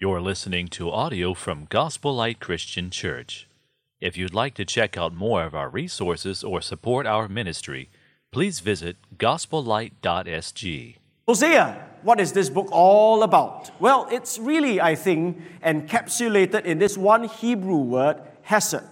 You're listening to audio from Gospel Light Christian Church. If you'd like to check out more of our resources or support our ministry, please visit gospellight.sg. Hosea, what is this book all about? Well, it's really, I think, encapsulated in this one Hebrew word, hesed.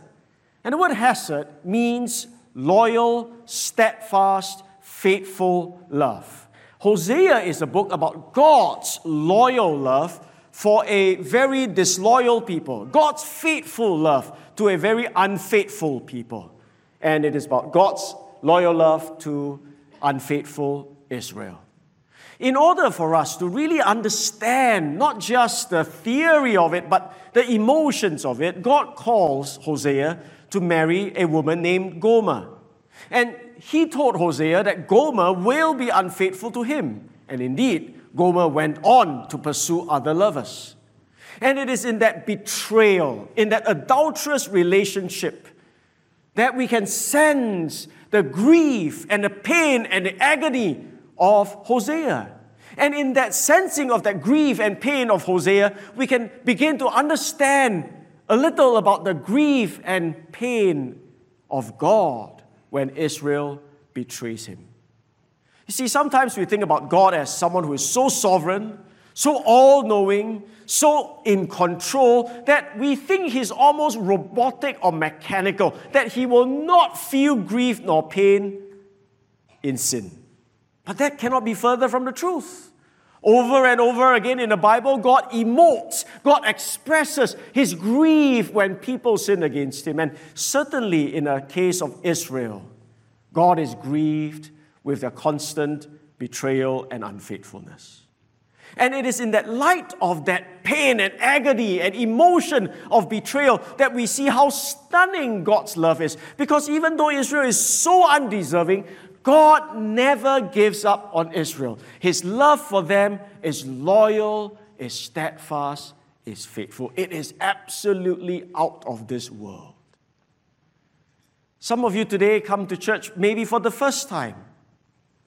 And the word hesed means loyal, steadfast, faithful love. Hosea is a book about God's loyal love for a very disloyal people, God's faithful love to a very unfaithful people. And it is about God's loyal love to unfaithful Israel. In order for us to really understand not just the theory of it, but the emotions of it, God calls Hosea to marry a woman named Gomer. And he told Hosea that Gomer will be unfaithful to him. And indeed, Gomer went on to pursue other lovers. And it is in that betrayal, in that adulterous relationship, that we can sense the grief and the pain and the agony of Hosea. And in that sensing of that grief and pain of Hosea, we can begin to understand a little about the grief and pain of God when Israel betrays him. You see, sometimes we think about God as someone who is so sovereign, so all knowing, so in control that we think he's almost robotic or mechanical, that he will not feel grief nor pain in sin. But that cannot be further from the truth. Over and over again in the Bible, God emotes, God expresses his grief when people sin against him. And certainly in a case of Israel, God is grieved with their constant betrayal and unfaithfulness. And it is in that light of that pain and agony and emotion of betrayal that we see how stunning God's love is. Because even though Israel is so undeserving, God never gives up on Israel. His love for them is loyal, is steadfast, is faithful. It is absolutely out of this world. Some of you today come to church maybe for the first time.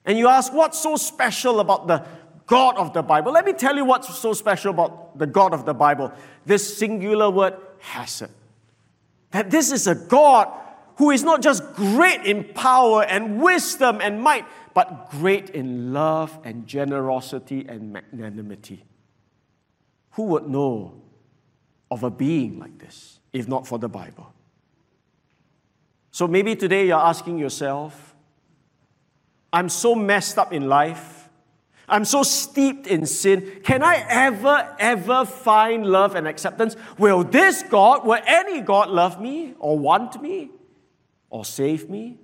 And you ask, what's so special about the God of the Bible? Let me tell you what's so special about the God of the Bible. This singular word, hesed. That this is a God who is not just great in power and wisdom and might, but great in love and generosity and magnanimity. Who would know of a being like this if not for the Bible? So maybe today you're asking yourself, I'm so messed up in life. I'm so steeped in sin. Can I ever, ever find love and acceptance? Will this God, will any God love me or want me or save me?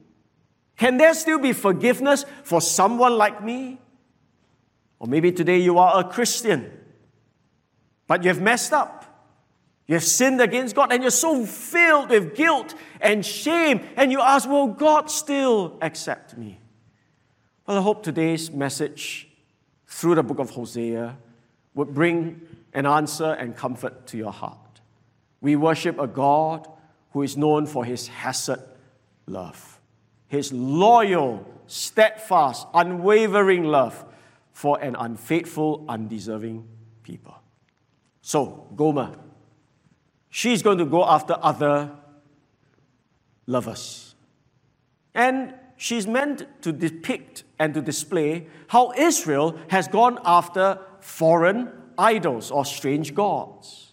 Can there still be forgiveness for someone like me? Or maybe today you are a Christian, but you've messed up. You have sinned against God and you're so filled with guilt and shame, and you ask, Will God still accept me? Well, I hope today's message through the book of Hosea would bring an answer and comfort to your heart. We worship a God who is known for his hesed love, his loyal, steadfast, unwavering love for an unfaithful, undeserving people. So, Gomer, she's going to go after other lovers. And she's meant to depict and to display how Israel has gone after foreign idols or strange gods.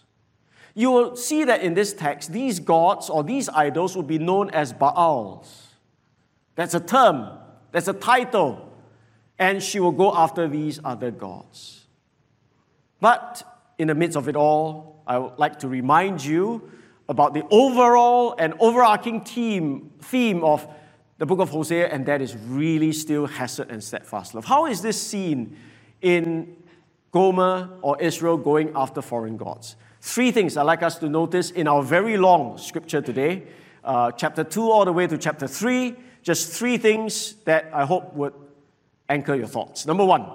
You will see that in this text, these gods or these idols will be known as Baals. That's a term, that's a title, and she will go after these other gods. But in the midst of it all, I would like to remind you about the overall and overarching theme, theme of the book of Hosea, and that is really still hesed and steadfast love. How is this seen in Gomer or Israel going after foreign gods? Three things I'd like us to notice in our very long scripture today, uh, chapter 2 all the way to chapter 3. Just three things that I hope would anchor your thoughts. Number one,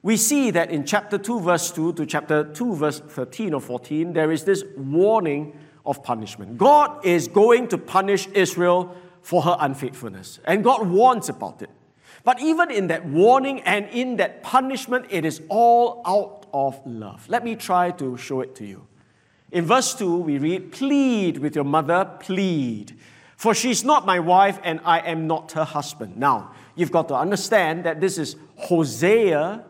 we see that in chapter 2, verse 2 to chapter 2, verse 13 or 14, there is this warning of punishment. God is going to punish Israel for her unfaithfulness. And God warns about it. But even in that warning and in that punishment, it is all out of love. Let me try to show it to you. In verse 2, we read, Plead with your mother, plead, for she's not my wife and I am not her husband. Now, you've got to understand that this is Hosea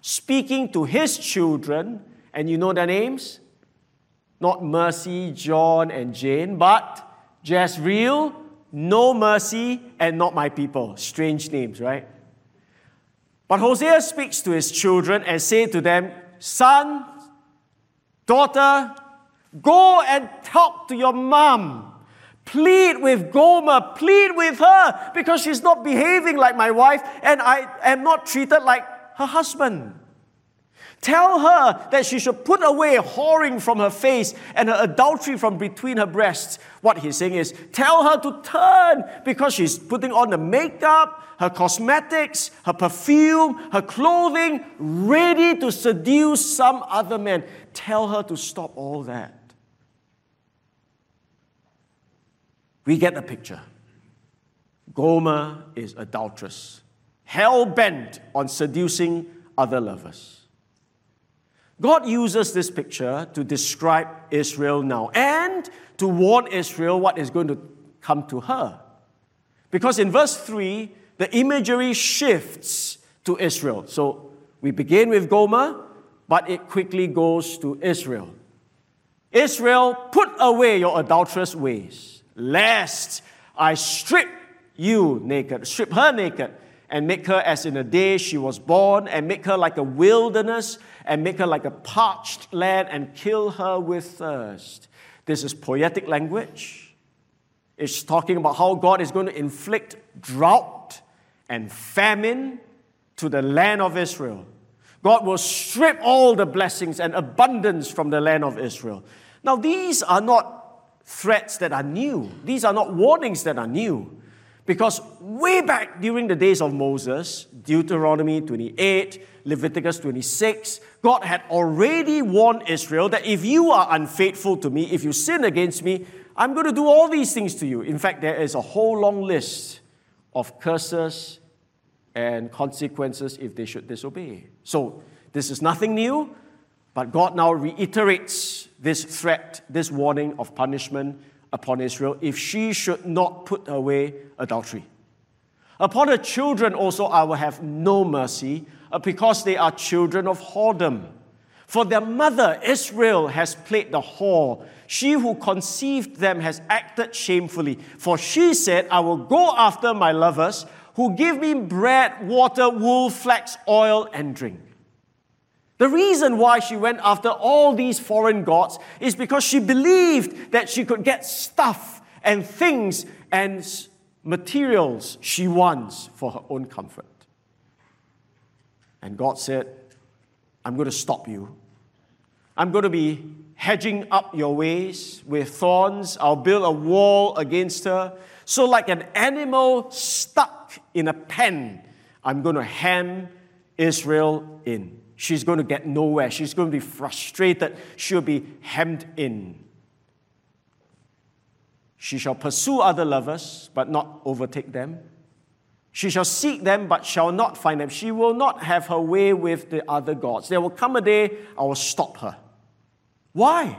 speaking to his children, and you know their names? Not Mercy, John, and Jane, but Jezreel, No Mercy, and Not My People. Strange names, right? But Hosea speaks to his children and say to them, Son, daughter, go and talk to your mom. Plead with Gomer, plead with her because she's not behaving like my wife and I am not treated like her husband. Tell her that she should put away whoring from her face and her adultery from between her breasts. What he's saying is, tell her to turn because she's putting on the makeup, her cosmetics, her perfume, her clothing, ready to seduce some other man. Tell her to stop all that. We get the picture. Gomer is adulterous, hell bent on seducing other lovers. God uses this picture to describe Israel now and to warn Israel what is going to come to her. Because in verse 3, the imagery shifts to Israel. So we begin with Gomer, but it quickly goes to Israel. Israel, put away your adulterous ways, lest I strip you naked, strip her naked, and make her as in the day she was born, and make her like a wilderness, and make her like a parched land, and kill her with thirst. This is poetic language. It's talking about how God is going to inflict drought and famine to the land of Israel. God will strip all the blessings and abundance from the land of Israel. Now, these are not threats that are new, these are not warnings that are new. Because way back during the days of Moses, Deuteronomy 28, Leviticus 26, God had already warned Israel that if you are unfaithful to me, if you sin against me, I'm going to do all these things to you. In fact, there is a whole long list of curses and consequences if they should disobey. So, this is nothing new, but God now reiterates this threat, this warning of punishment upon Israel if she should not put away adultery. Upon her children also I will have no mercy, uh, because they are children of whoredom. For their mother Israel has played the whore. She who conceived them has acted shamefully. For she said, I will go after my lovers who give me bread, water, wool, flax, oil, and drink. The reason why she went after all these foreign gods is because she believed that she could get stuff and things and materials she wants for her own comfort. And God said, I'm going to stop you. I'm going to be hedging up your ways with thorns. I'll build a wall against her. So, like an animal stuck in a pen, I'm going to hem Israel in. She's going to get nowhere. She's going to be frustrated. She'll be hemmed in. She shall pursue other lovers, but not overtake them. She shall seek them, but shall not find them. She will not have her way with the other gods. There will come a day I will stop her. Why?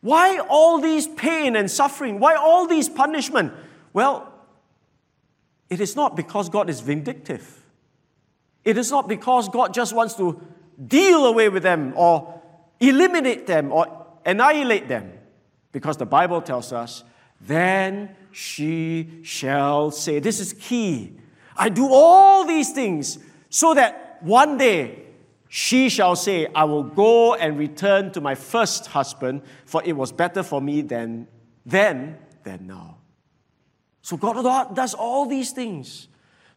Why all these pain and suffering? Why all these punishment? Well, it is not because God is vindictive. It is not because God just wants to deal away with them or eliminate them or annihilate them. Because the Bible tells us, then she shall say, This is key. I do all these things so that one day she shall say, I will go and return to my first husband, for it was better for me than then than now. So God does all these things.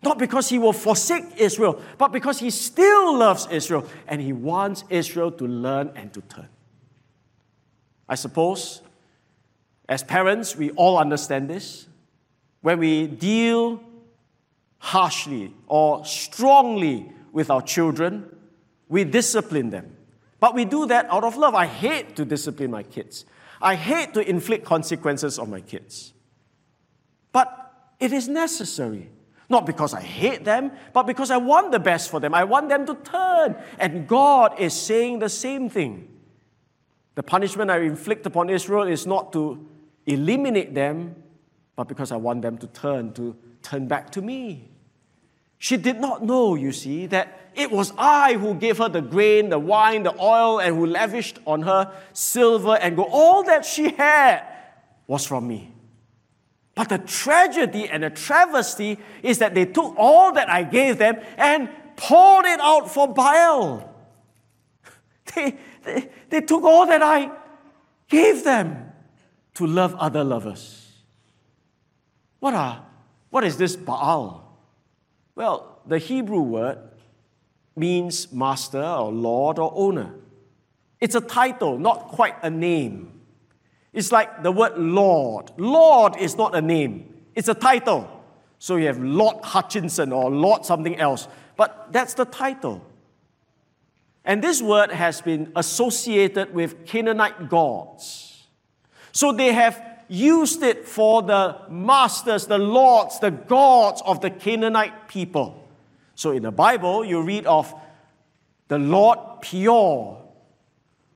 Not because he will forsake Israel, but because he still loves Israel and he wants Israel to learn and to turn. I suppose, as parents, we all understand this. When we deal harshly or strongly with our children, we discipline them. But we do that out of love. I hate to discipline my kids. I hate to inflict consequences on my kids. But it is necessary. Not because I hate them, but because I want the best for them. I want them to turn. And God is saying the same thing. The punishment I inflict upon Israel is not to eliminate them, but because I want them to turn, to turn back to me. She did not know, you see, that it was I who gave her the grain, the wine, the oil, and who lavished on her silver and gold. All that she had was from me. But the tragedy and the travesty is that they took all that I gave them and poured it out for Baal. They, they, they took all that I gave them to love other lovers. What, are, what is this Baal? Well, the Hebrew word means master or lord or owner. It's a title, not quite a name. It's like the word Lord. Lord is not a name, it's a title. So you have Lord Hutchinson or Lord something else, but that's the title. And this word has been associated with Canaanite gods. So they have used it for the masters, the lords, the gods of the Canaanite people. So in the Bible, you read of the Lord Peor,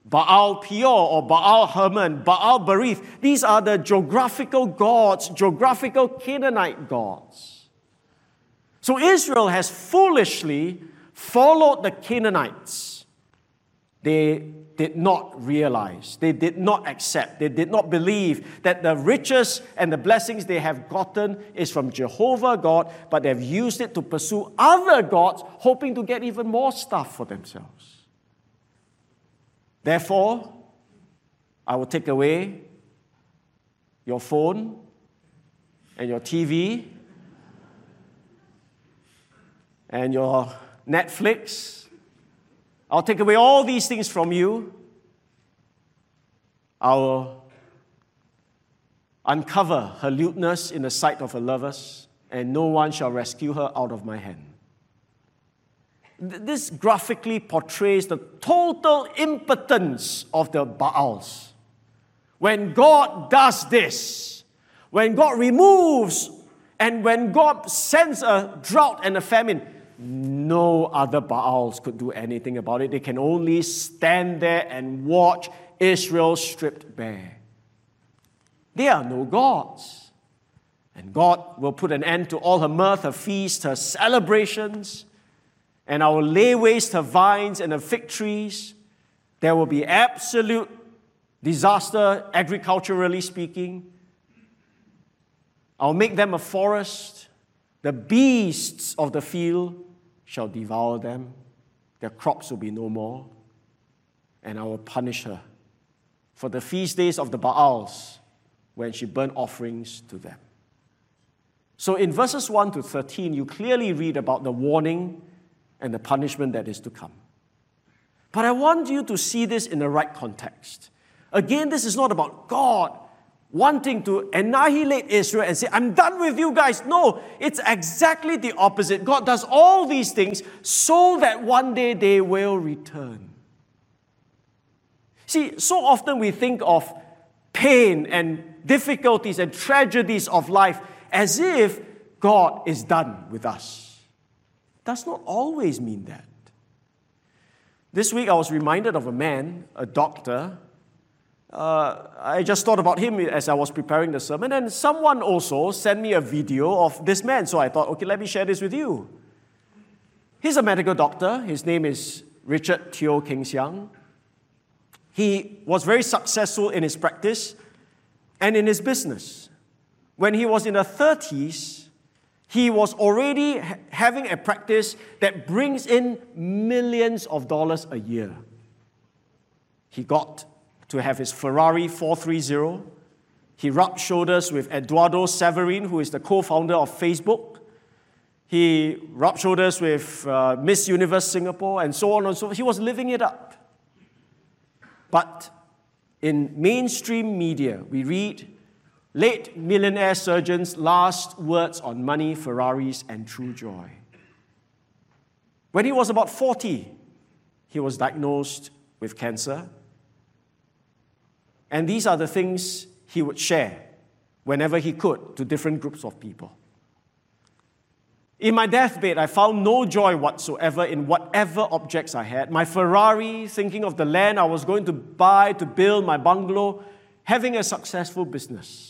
Baal Peor or Baal Hermon, Baal Berith. These are the geographical gods, geographical Canaanite gods. So Israel has foolishly followed the Canaanites. They did not realize, they did not accept, they did not believe that the riches and the blessings they have gotten is from Jehovah God, but they've used it to pursue other gods, hoping to get even more stuff for themselves. Therefore, I will take away your phone and your TV and your Netflix. I'll take away all these things from you. I will uncover her lewdness in the sight of her lovers, and no one shall rescue her out of my hand. This graphically portrays the total impotence of the Baals. When God does this, when God removes, and when God sends a drought and a famine, no other Baals could do anything about it. They can only stand there and watch Israel stripped bare. They are no gods. And God will put an end to all her mirth, her feasts, her celebrations and I will lay waste her vines and her fig trees. There will be absolute disaster, agriculturally speaking. I'll make them a forest. The beasts of the field shall devour them. Their crops will be no more. And I will punish her for the feast days of the Baals when she burnt offerings to them. So in verses 1 to 13, you clearly read about the warning and the punishment that is to come. But I want you to see this in the right context. Again, this is not about God wanting to annihilate Israel and say, I'm done with you guys. No, it's exactly the opposite. God does all these things so that one day they will return. See, so often we think of pain and difficulties and tragedies of life as if God is done with us does not always mean that. This week I was reminded of a man, a doctor. Uh, I just thought about him as I was preparing the sermon, and someone also sent me a video of this man. So I thought, okay, let me share this with you. He's a medical doctor. His name is Richard Teo Keng Siang. He was very successful in his practice and in his business. When he was in the 30s, he was already having a practice that brings in millions of dollars a year. He got to have his Ferrari 430. He rubbed shoulders with Eduardo Saverin, who is the co founder of Facebook. He rubbed shoulders with uh, Miss Universe Singapore, and so on and so forth. He was living it up. But in mainstream media, we read Late millionaire surgeon's last words on money, Ferraris, and true joy. When he was about 40, he was diagnosed with cancer. And these are the things he would share whenever he could to different groups of people. In my deathbed, I found no joy whatsoever in whatever objects I had. My Ferrari, thinking of the land I was going to buy to build my bungalow, having a successful business.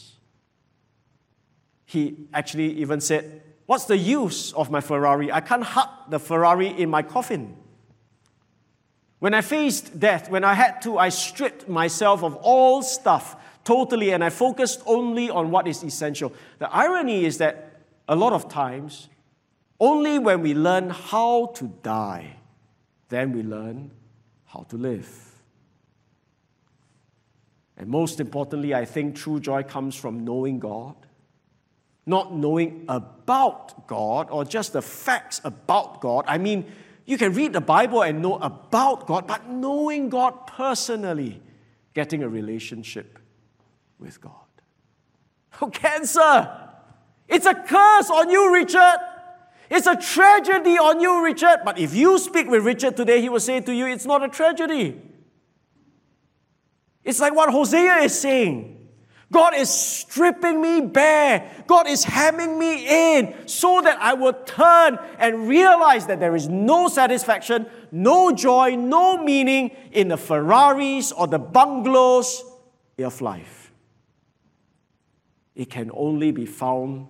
He actually even said, What's the use of my Ferrari? I can't hug the Ferrari in my coffin. When I faced death, when I had to, I stripped myself of all stuff totally and I focused only on what is essential. The irony is that a lot of times, only when we learn how to die, then we learn how to live. And most importantly, I think true joy comes from knowing God, not knowing about God or just the facts about God. I mean, you can read the Bible and know about God, but knowing God personally, getting a relationship with God. Oh, cancer! It's a curse on you, Richard. It's a tragedy on you, Richard. But if you speak with Richard today, he will say to you, it's not a tragedy. It's like what Hosea is saying. God is stripping me bare. God is hemming me in so that I will turn and realize that there is no satisfaction, no joy, no meaning in the Ferraris or the bungalows of life. It can only be found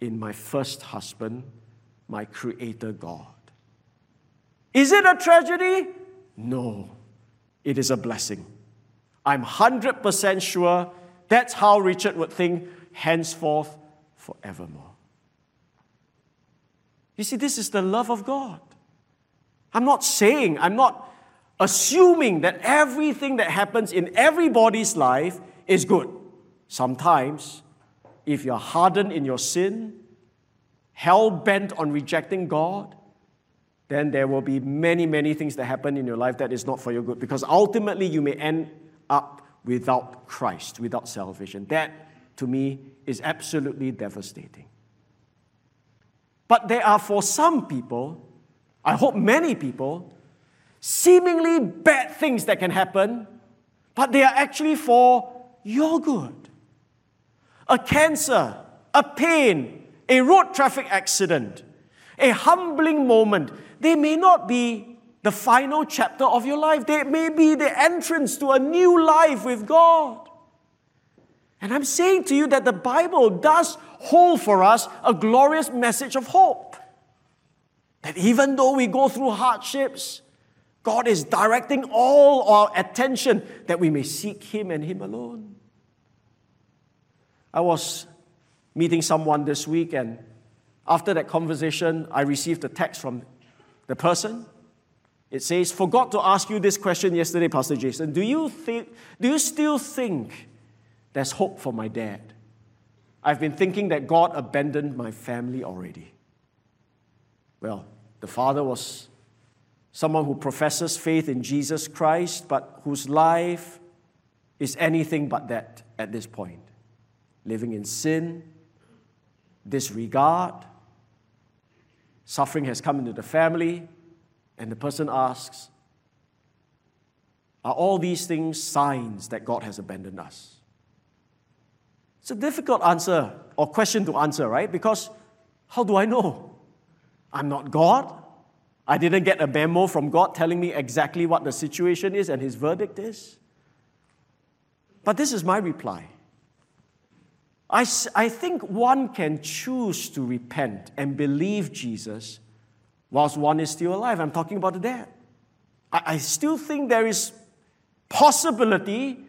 in my first husband my Creator God. Is it a tragedy? No, it is a blessing. I'm 100% sure that's how Richard would think henceforth forevermore. You see, this is the love of God. I'm not saying, I'm not assuming that everything that happens in everybody's life is good. Sometimes, if you're hardened in your sin, hell bent on rejecting God, then there will be many, many things that happen in your life that is not for your good because ultimately you may end up without Christ, without salvation. That, to me, is absolutely devastating. But there are, for some people, I hope many people, seemingly bad things that can happen, but they are actually for your good. A cancer, a pain, a road traffic accident, a humbling moment, they may not be the final chapter of your life. They may be the entrance to a new life with God. And I'm saying to you that the Bible does hold for us a glorious message of hope. That even though we go through hardships, God is directing all our attention that we may seek Him and Him alone. I was meeting someone this week, and after that conversation, I received a text from the person. It says, Forgot to ask you this question yesterday, Pastor Jason. Do you, think, do you still think there's hope for my dad? I've been thinking that God abandoned my family already. Well, the father was someone who professes faith in Jesus Christ, but whose life is anything but that at this point. Living in sin, disregard. Suffering has come into the family, and the person asks, Are all these things signs that God has abandoned us? It's a difficult answer or question to answer, right? Because how do I know? I'm not God. I didn't get a memo from God telling me exactly what the situation is and his verdict is. But this is my reply I, I think one can choose to repent and believe Jesus whilst one is still alive. I'm talking about the dead. I, I still think there is possibility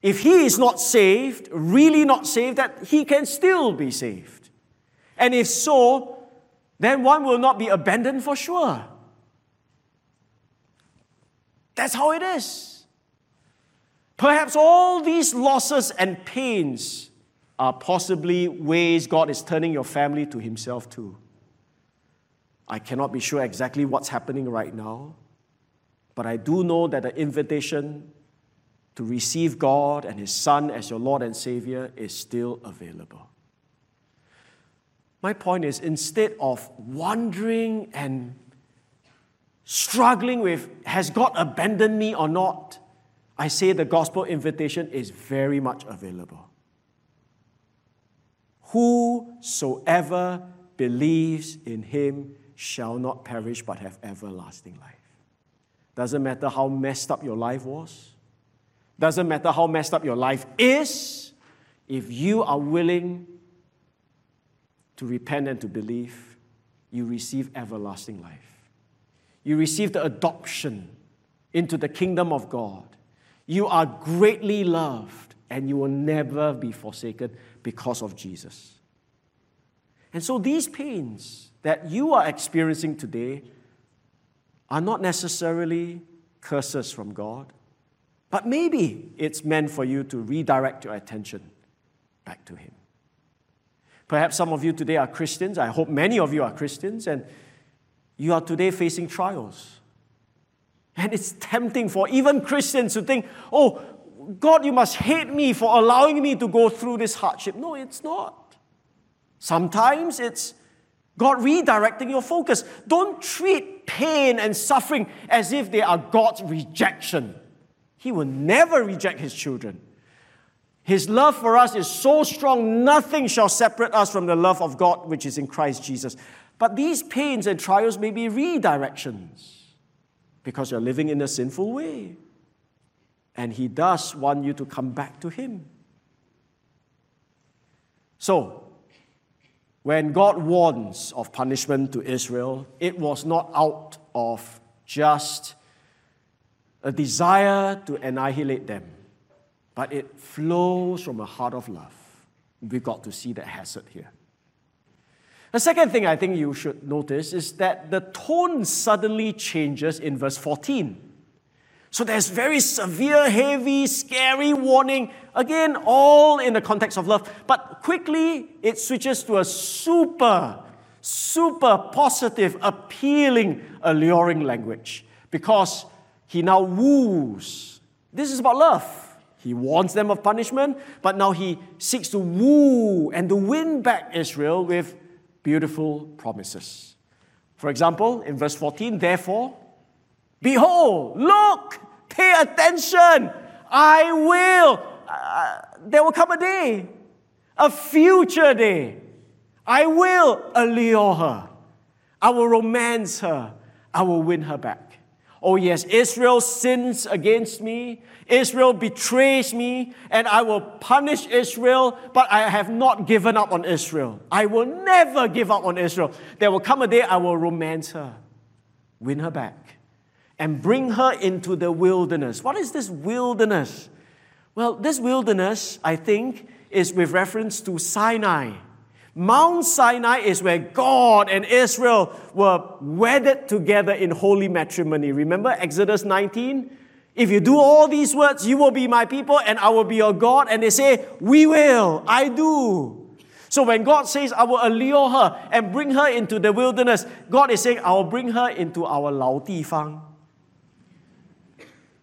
if he is not saved, really not saved, that he can still be saved. And if so, then one will not be abandoned for sure. That's how it is. Perhaps all these losses and pains are possibly ways God is turning your family to Himself too. I cannot be sure exactly what's happening right now, but I do know that the invitation to receive God and His Son as your Lord and Savior is still available. My point is instead of wondering and struggling with, has God abandoned me or not? I say the gospel invitation is very much available. Whosoever believes in him shall not perish but have everlasting life. Doesn't matter how messed up your life was, doesn't matter how messed up your life is, if you are willing to repent and to believe, you receive everlasting life. You receive the adoption into the kingdom of God. You are greatly loved and you will never be forsaken because of Jesus. And so these pains that you are experiencing today are not necessarily curses from God, but maybe it's meant for you to redirect your attention back to Him. Perhaps some of you today are Christians. I hope many of you are Christians, and you are today facing trials. And it's tempting for even Christians to think, oh, God, you must hate me for allowing me to go through this hardship. No, it's not. Sometimes it's God redirecting your focus. Don't treat pain and suffering as if they are God's rejection. He will never reject His children. His love for us is so strong, nothing shall separate us from the love of God which is in Christ Jesus. But these pains and trials may be redirections because you're living in a sinful way. And He does want you to come back to Him. So, when God warns of punishment to Israel, it was not out of just a desire to annihilate them, but it flows from a heart of love. We got to see that hesed here. The second thing I think you should notice is that the tone suddenly changes in verse 14. So there's very severe, heavy, scary warning. Again, all in the context of love. But quickly, it switches to a super, super positive, appealing, alluring language. Because he now woos. This is about love. He warns them of punishment, but now he seeks to woo and to win back Israel with beautiful promises. For example, in verse 14, therefore, Behold, look, pay attention. I will. Uh, there will come a day, a future day. I will allure her. I will romance her. I will win her back. Oh, yes, Israel sins against me. Israel betrays me, and I will punish Israel, but I have not given up on Israel. I will never give up on Israel. There will come a day I will romance her, win her back and bring her into the wilderness. What is this wilderness? Well, this wilderness, I think, is with reference to Sinai. Mount Sinai is where God and Israel were wedded together in holy matrimony. Remember Exodus 19? If you do all these words, you will be my people and I will be your God. And they say, We will, I do. So when God says, I will allure her and bring her into the wilderness, God is saying, I will bring her into our Lao Di Fang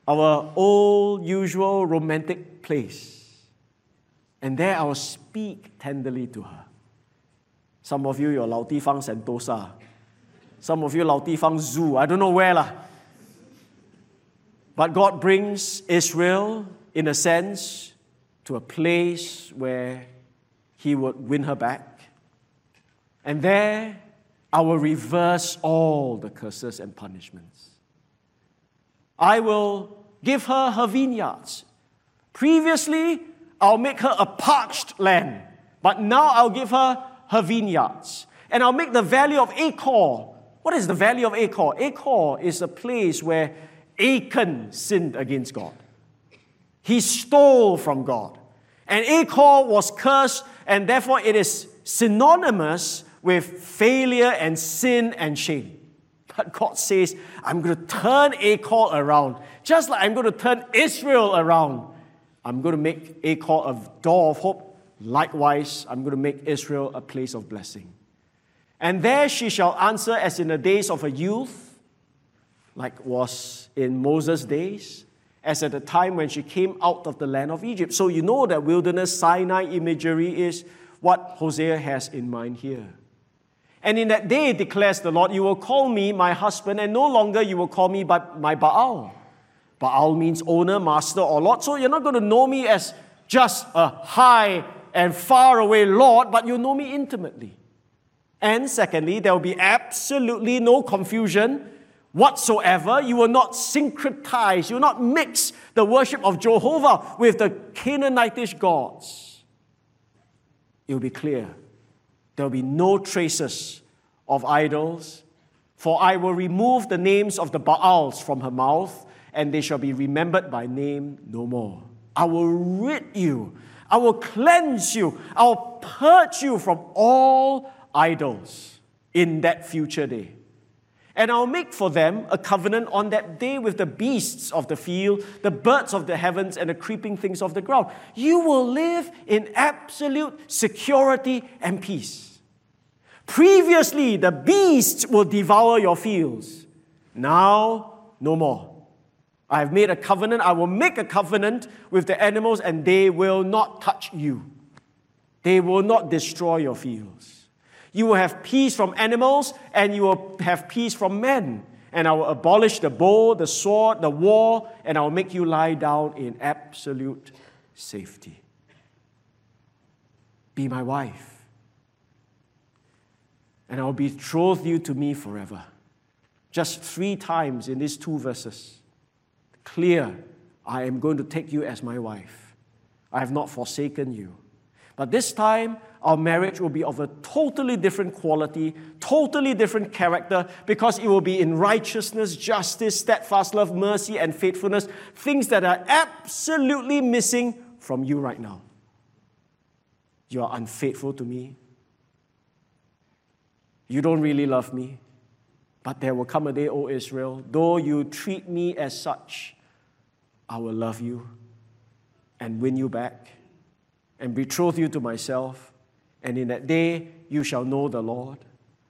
our old, usual romantic place. And there I will speak tenderly to her. Some of you, you're Lao Fang Sentosa. Some of you, Lao Fang Zoo. I don't know where. Lah. But God brings Israel, in a sense, to a place where He would win her back. And there, I will reverse all the curses and punishments. I will give her her vineyards. Previously, I'll make her a parched land, but now I'll give her her vineyards. And I'll make the valley of Achor. What is the valley of Achor? Achor is a place where Achan sinned against God. He stole from God. And Achor was cursed, and therefore it is synonymous with failure and sin and shame. But God says, I'm going to turn Achor around. Just like I'm going to turn Israel around. I'm going to make Achor a door of hope. Likewise, I'm going to make Israel a place of blessing. And there she shall answer as in the days of her youth, like was in Moses' days, as at the time when she came out of the land of Egypt. So you know that wilderness Sinai imagery is what Hosea has in mind here. And in that day, declares the Lord, you will call me my husband, and no longer you will call me by my Baal. Baal means owner, master, or Lord. So you're not going to know me as just a high and far away Lord, but you'll know me intimately. And secondly, there will be absolutely no confusion whatsoever. You will not syncretize, you will not mix the worship of Jehovah with the Canaanitish gods. It will be clear. There will be no traces of idols, for I will remove the names of the Baals from her mouth, and they shall be remembered by name no more. I will rid you, I will cleanse you, I will purge you from all idols in that future day. And I'll make for them a covenant on that day with the beasts of the field, the birds of the heavens, and the creeping things of the ground. You will live in absolute security and peace. Previously, the beasts will devour your fields. Now, no more. I have made a covenant. I will make a covenant with the animals, and they will not touch you. They will not destroy your fields. You will have peace from animals, and you will have peace from men. And I will abolish the bow, the sword, the war, and I will make you lie down in absolute safety. Be my wife, and I will betroth you to me forever. Just three times in these two verses. Clear, I am going to take you as my wife. I have not forsaken you. But this time, our marriage will be of a totally different quality, totally different character, because it will be in righteousness, justice, steadfast love, mercy, and faithfulness, things that are absolutely missing from you right now. You are unfaithful to me. You don't really love me. But there will come a day, O Israel, though you treat me as such, I will love you and win you back and betroth you to myself and in that day you shall know the Lord.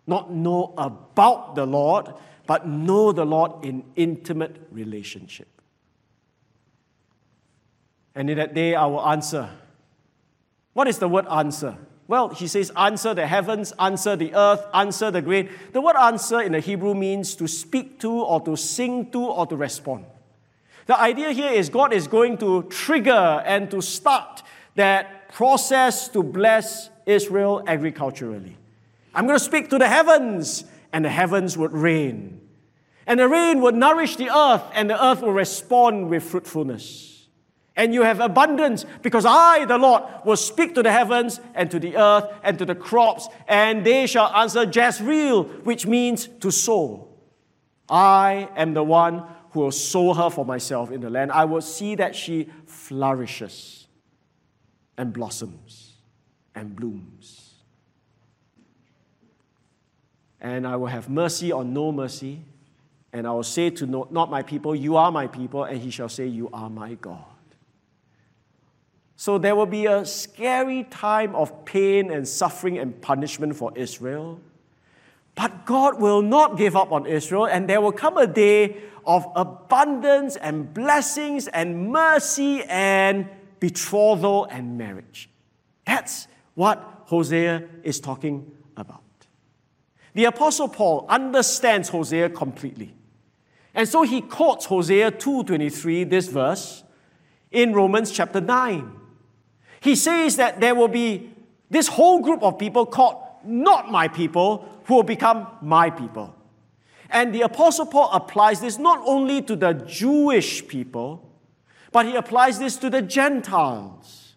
Not know about the Lord, but know the Lord in intimate relationship. And in that day I will answer. What is the word answer? Well, he says, answer the heavens, answer the earth, answer the grain. The word answer in the Hebrew means to speak to, or to sing to, or to respond. The idea here is God is going to trigger and to start that process to bless Israel agriculturally. I'm going to speak to the heavens, and the heavens would rain. And the rain would nourish the earth, and the earth will respond with fruitfulness. And you have abundance because I, the Lord, will speak to the heavens and to the earth and to the crops, and they shall answer Jezreel, which means to sow. I am the one who will sow her for myself in the land. I will see that she flourishes and blossoms and blooms. And I will have mercy on no mercy, and I will say to no, not my people, You are my people, and he shall say, You are my God. So there will be a scary time of pain and suffering and punishment for Israel. But God will not give up on Israel, and there will come a day of abundance and blessings and mercy and betrothal and marriage. That's what Hosea is talking about. The Apostle Paul understands Hosea completely. And so he quotes Hosea 2:23, this verse, in Romans chapter 9. He says that there will be this whole group of people called not my people who will become my people. And the Apostle Paul applies this not only to the Jewish people, but he applies this to the Gentiles.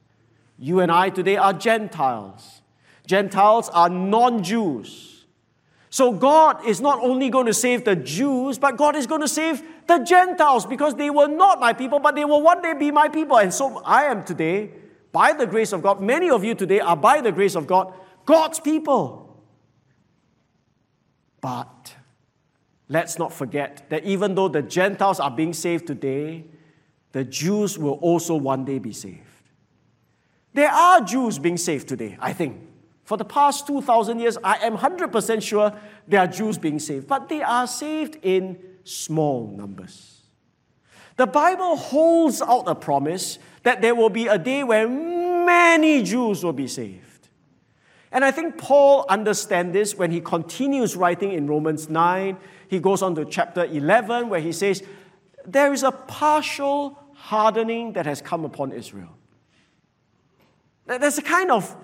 You and I today are Gentiles. Gentiles are non Jews. So God is not only going to save the Jews, but God is going to save the Gentiles because they were not my people, but they will one day be my people. And so I am today, by the grace of God, many of you today are by the grace of God, God's people. But let's not forget that even though the Gentiles are being saved today, the Jews will also one day be saved. There are Jews being saved today, I think. For the past 2,000 years, I am 100% sure there are Jews being saved, but they are saved in small numbers. The Bible holds out a promise that there will be a day where many Jews will be saved. And I think Paul understands this when he continues writing in Romans 9. He goes on to chapter 11 where he says, There is a partial hardening that has come upon Israel. There's a kind of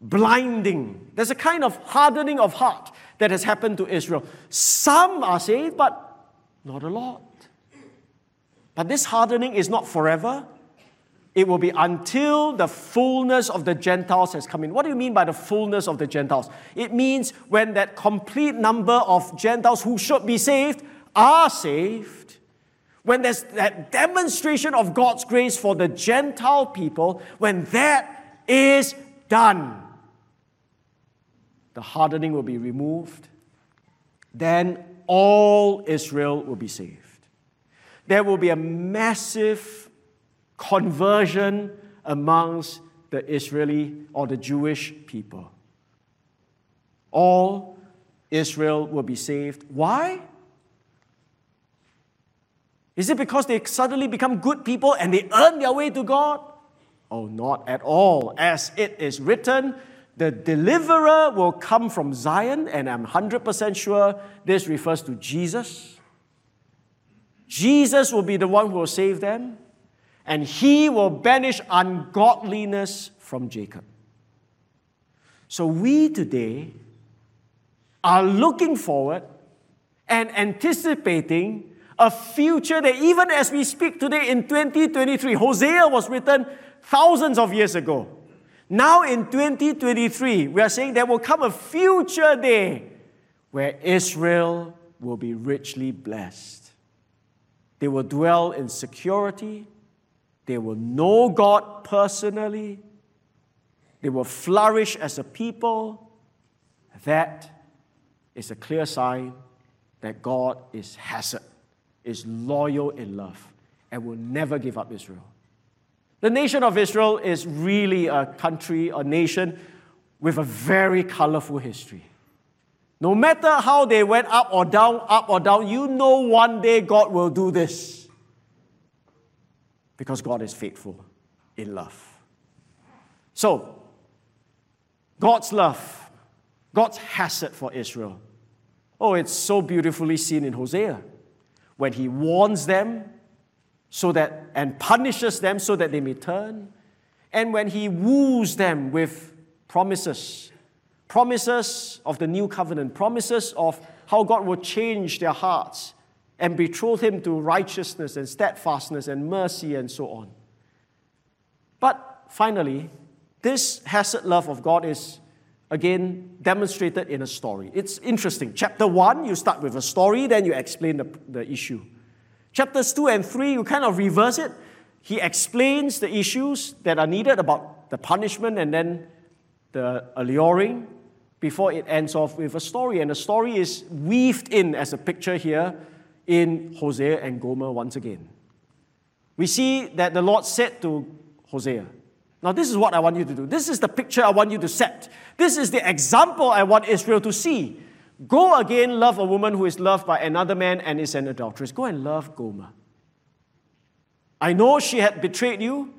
blinding. There's a kind of hardening of heart that has happened to Israel. Some are saved, but not a lot. But this hardening is not forever. It will be until the fullness of the Gentiles has come in. What do you mean by the fullness of the Gentiles? It means when that complete number of Gentiles who should be saved are saved. When there's that demonstration of God's grace for the Gentile people, when that is done, the hardening will be removed. Then all Israel will be saved. There will be a massive conversion amongst the Israeli or the Jewish people. All Israel will be saved. Why? Is it because they suddenly become good people and they earn their way to God? Oh, not at all. As it is written, the deliverer will come from Zion, and I'm 100% sure this refers to Jesus. Jesus will be the one who will save them and he will banish ungodliness from Jacob. So we today are looking forward and anticipating a future that even as we speak today in 2023, Hosea was written thousands of years ago. Now in 2023, we are saying there will come a future day where Israel will be richly blessed. They will dwell in security, they will know God personally. They will flourish as a people. That is a clear sign that God is Hesed, is loyal in love, and will never give up Israel. The nation of Israel is really a country, a nation with a very colorful history. No matter how they went up or down, up or down, you know one day God will do this because God is faithful in love. So, God's love, God's hesed for Israel. Oh, it's so beautifully seen in Hosea when he warns them so that and punishes them so that they may turn, and when he woos them with promises, promises of the new covenant, promises of how God will change their hearts and betroth him to righteousness and steadfastness and mercy and so on. But finally, this hesed love of God is again demonstrated in a story. It's interesting. Chapter 1, you start with a story, then you explain the, the issue. Chapters 2 and 3, you kind of reverse it. He explains the issues that are needed about the punishment and then the alluring before it ends off with a story. And the story is weaved in as a picture here in Hosea and Gomer once again. We see that the Lord said to Hosea, Now, this is what I want you to do. This is the picture I want you to set. This is the example I want Israel to see. Go again, love a woman who is loved by another man and is an adulteress. Go and love Gomer. I know she had betrayed you.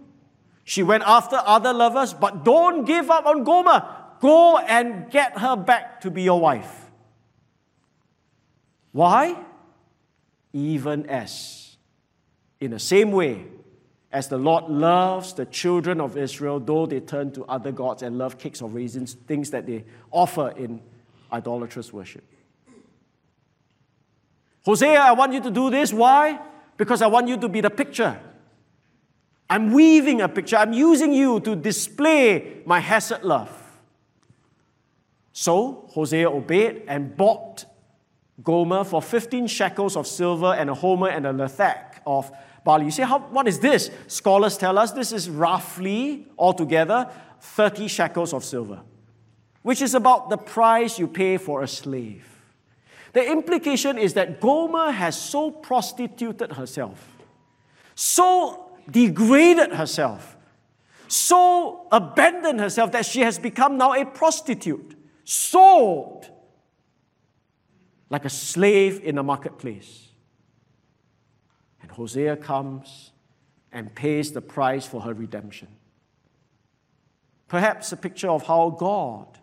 She went after other lovers, but don't give up on Gomer. Go and get her back to be your wife. Why? even as, in the same way, as the Lord loves the children of Israel, though they turn to other gods and love cakes or raisins, things that they offer in idolatrous worship. Hosea, I want you to do this. Why? Because I want you to be the picture. I'm weaving a picture. I'm using you to display my Hesed love. So Hosea obeyed and bought Gomer for 15 shekels of silver and a homer and a lethek of barley. You say, how, what is this? Scholars tell us this is roughly, altogether, 30 shekels of silver, which is about the price you pay for a slave. The implication is that Gomer has so prostituted herself, so degraded herself, so abandoned herself that she has become now a prostitute, sold like a slave in a marketplace. And Hosea comes and pays the price for her redemption. Perhaps a picture of how God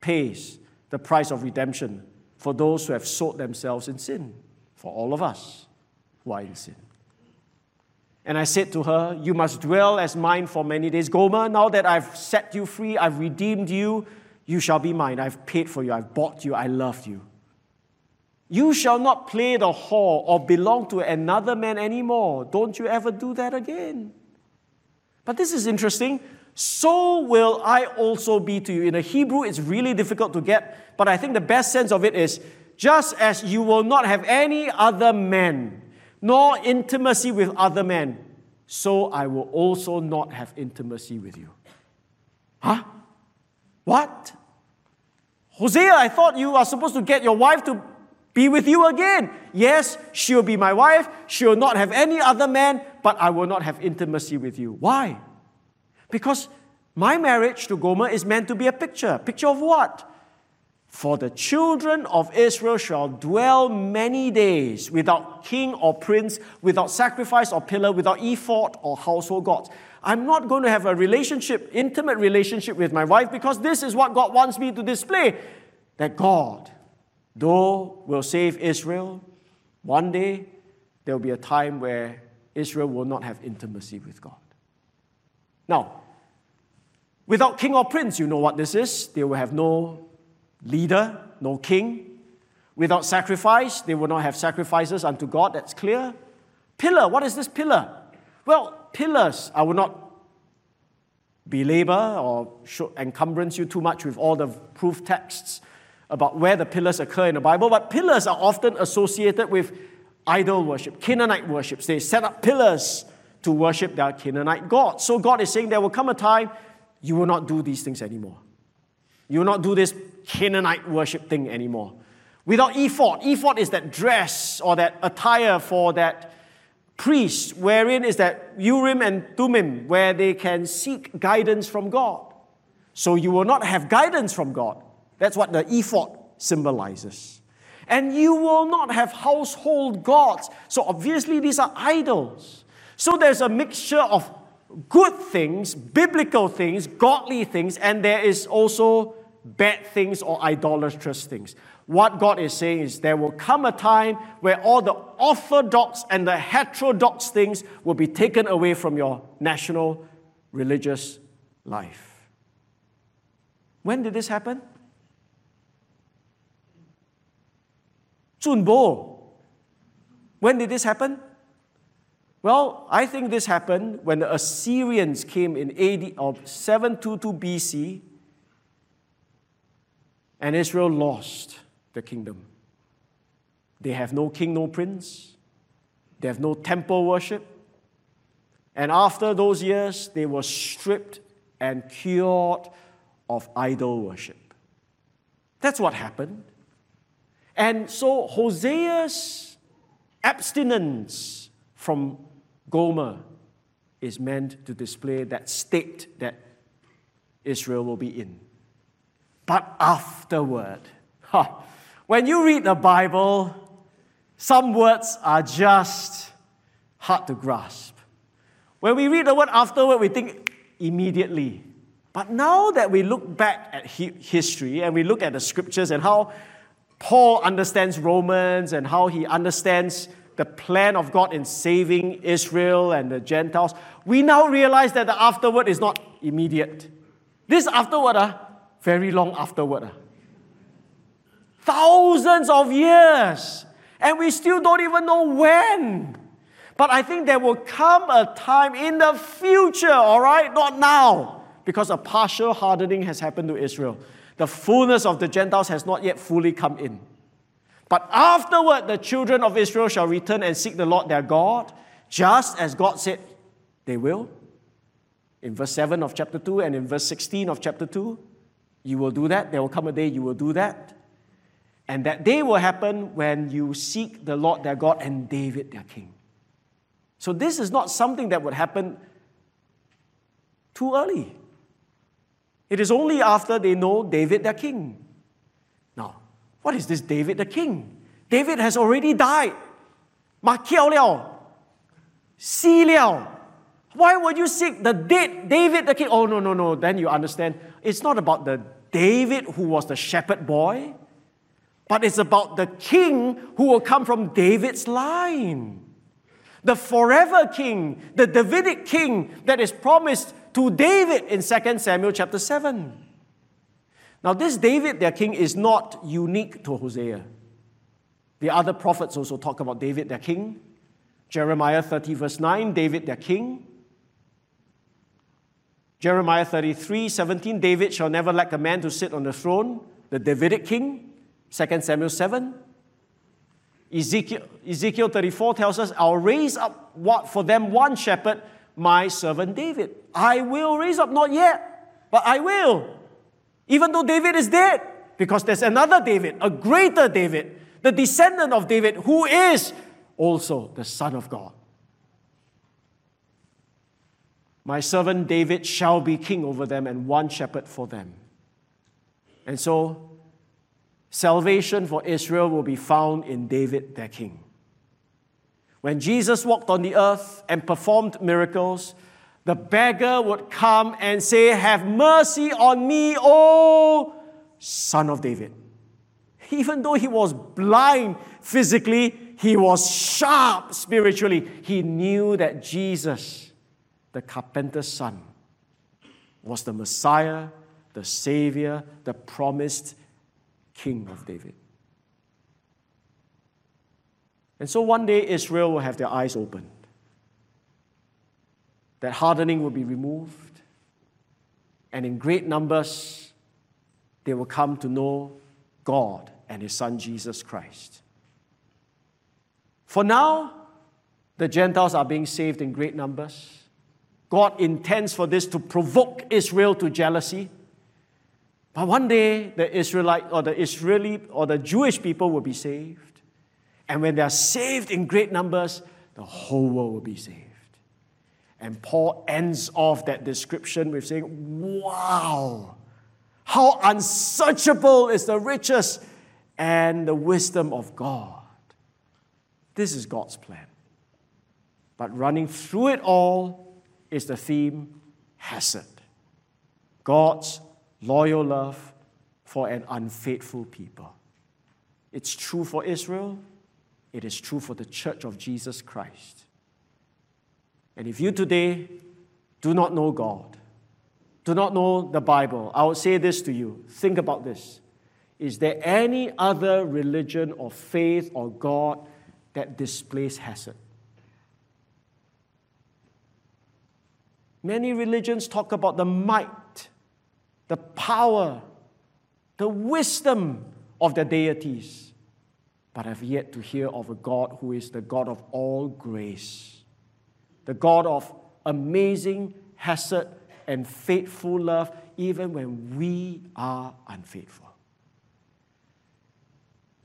pays the price of redemption for those who have sold themselves in sin, for all of us who are in sin. And I said to her, You must dwell as mine for many days. Gomer, now that I've set you free, I've redeemed you, you shall be mine. I've paid for you, I've bought you, I loved you. You shall not play the whore or belong to another man anymore. Don't you ever do that again. But this is interesting. So will I also be to you. In the Hebrew, it's really difficult to get, but I think the best sense of it is just as you will not have any other man nor intimacy with other men, so I will also not have intimacy with you. Huh? What? Hosea, I thought you are supposed to get your wife to be with you again. Yes, she'll be my wife. She'll not have any other man, but I will not have intimacy with you. Why? Because my marriage to Gomer is meant to be a picture. Picture of what? For the children of Israel shall dwell many days without king or prince, without sacrifice or pillar, without ephod or household gods. I'm not going to have a relationship, intimate relationship with my wife because this is what God wants me to display. That God, though will save Israel, one day there will be a time where Israel will not have intimacy with God. Now, without king or prince, you know what this is. They will have no leader, no king. Without sacrifice, they will not have sacrifices unto God, that's clear. Pillar, what is this pillar? Well, pillars, I will not belabor or encumbrance you too much with all the proof texts about where the pillars occur in the Bible, but pillars are often associated with idol worship, Canaanite worship. They set up pillars to worship their Canaanite gods. So God is saying there will come a time you will not do these things anymore. You will not do this Canaanite worship thing anymore. Without ephod, ephod is that dress or that attire for that priest, wherein is that Urim and Thummim, where they can seek guidance from God. So you will not have guidance from God. That's what the ephod symbolizes. And you will not have household gods. So obviously, these are idols. So there's a mixture of good things, biblical things, godly things, and there is also bad things or idolatrous things. What God is saying is there will come a time where all the orthodox and the heterodox things will be taken away from your national religious life. When did this happen? Zunbo. When did this happen? Well, I think this happened when the Assyrians came in AD of 722 BC and Israel lost the kingdom. They have no king, no prince. They have no temple worship. And after those years, they were stripped and cured of idol worship. That's what happened. And so Hosea's abstinence from Gomer is meant to display that state that Israel will be in. But afterward, when you read the Bible, some words are just hard to grasp. When we read the word afterward, we think immediately. But now that we look back at history and we look at the scriptures and how Paul understands Romans and how he understands the plan of God in saving Israel and the Gentiles, we now realize that the afterward is not immediate. This afterward, uh, very long afterward. Ah. Thousands of years. And we still don't even know when. But I think there will come a time in the future, all right? Not now, because a partial hardening has happened to Israel. The fullness of the Gentiles has not yet fully come in. But afterward, the children of Israel shall return and seek the Lord their God, just as God said they will. In verse 7 of chapter 2 and in verse 16 of chapter 2. You will do that. There will come a day you will do that. And that day will happen when you seek the Lord their God and David their king. So, this is not something that would happen too early. It is only after they know David their king. Now, what is this David the king? David has already died. Ma kiao liao, si liao why would you seek the dead David the king? Oh, no, no, no. Then you understand. It's not about the David who was the shepherd boy, but it's about the king who will come from David's line. the forever king, the Davidic king that is promised to David in 2 Samuel chapter 7. Now, this David, their king, is not unique to Hosea. The other prophets also talk about David, their king. Jeremiah 30, verse 9, David, their king. Jeremiah 33, 17, David shall never lack a man to sit on the throne, the Davidic king. 2 Samuel 7. Ezekiel, Ezekiel 34 tells us, I'll raise up what for them one shepherd, my servant David. I will raise up, not yet, but I will. Even though David is dead, because there's another David, a greater David, the descendant of David, who is also the Son of God. My servant David shall be king over them and one shepherd for them. And so Salvation for Israel will be found in David, their king. When Jesus walked on the earth and performed miracles, the beggar would come and say, Have mercy on me, O son of David. Even though he was blind physically, he was sharp spiritually. He knew that Jesus, the carpenter's son, was the Messiah, the Savior, the promised king of David. And so one day Israel will have their eyes opened. That hardening will be removed. And in great numbers, they will come to know God and His Son Jesus Christ. For now, the Gentiles are being saved in great numbers. God intends for this to provoke Israel to jealousy. But one day, the Israelite or the Israeli or the Jewish people will be saved. And when they are saved in great numbers, the whole world will be saved. And Paul ends off that description with saying, Wow, how unsearchable is the riches and the wisdom of God. This is God's plan. But running through it all is the theme Hesed, God's loyal love for an unfaithful people. It's true for Israel, it is true for the church of Jesus Christ. And if you today do not know God, do not know the Bible, I would say this to you. Think about this. Is there any other religion or faith or God that displays Hesed? Many religions talk about the might the power, the wisdom of the deities, but have yet to hear of a God who is the God of all grace, the God of amazing hesed and faithful love, even when we are unfaithful.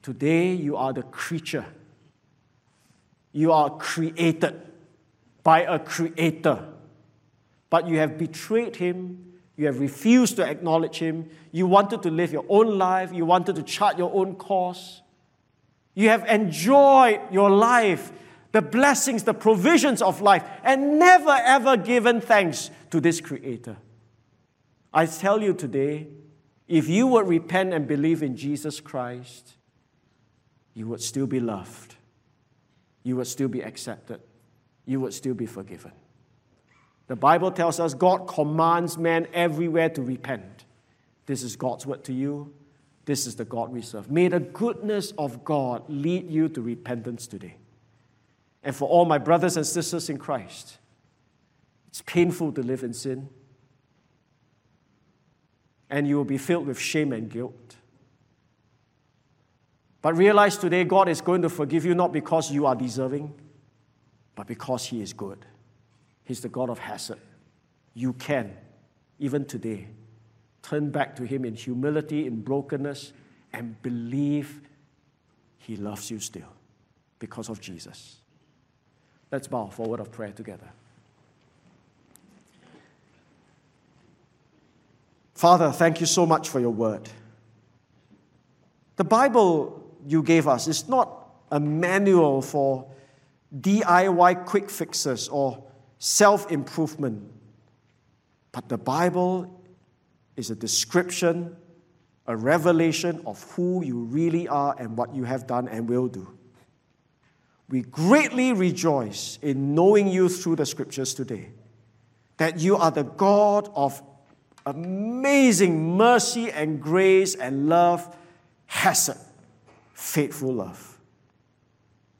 Today, you are the creature. You are created by a creator, but you have betrayed him you have refused to acknowledge Him. You wanted to live your own life. You wanted to chart your own course. You have enjoyed your life, the blessings, the provisions of life, and never ever given thanks to this Creator. I tell you today, if you would repent and believe in Jesus Christ, you would still be loved. You would still be accepted. You would still be forgiven. The Bible tells us God commands men everywhere to repent. This is God's word to you. This is the God we serve. May the goodness of God lead you to repentance today. And for all my brothers and sisters in Christ, it's painful to live in sin. And you will be filled with shame and guilt. But realize today God is going to forgive you not because you are deserving, but because He is good. He's the God of Hesed. You can, even today, turn back to Him in humility, in brokenness, and believe He loves you still because of Jesus. Let's bow for a word of prayer together. Father, thank you so much for your word. The Bible you gave us is not a manual for DIY quick fixes or self improvement. But the Bible is a description, a revelation of who you really are and what you have done and will do. we greatly rejoice in knowing you through the scriptures today. That you are the God of amazing mercy and grace and love, hesed, faithful love.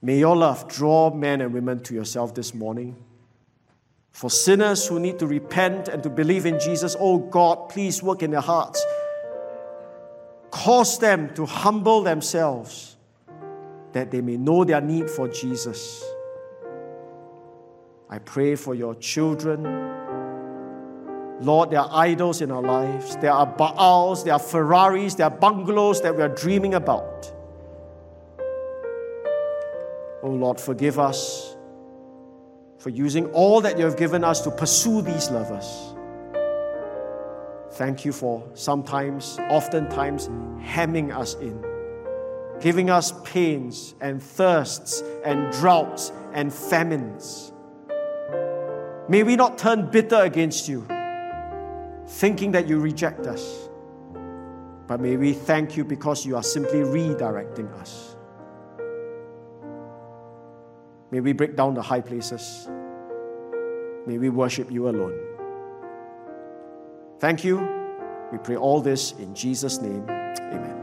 May your love draw men and women to yourself this morning. For sinners who need to repent and to believe in Jesus, oh God, please work in their hearts. Cause them to humble themselves that they may know their need for Jesus. I pray for your children. Lord, there are idols in our lives. There are Baals, there are Ferraris, there are bungalows that we are dreaming about. Oh Lord, forgive us for using all that you have given us to pursue these lovers. Thank you for sometimes, oftentimes, hemming us in, giving us pains and thirsts and droughts and famines. May we not turn bitter against you, thinking that you reject us, but may we thank you because you are simply redirecting us. May we break down the high places. May we worship you alone. Thank you. We pray all this in Jesus' name. Amen.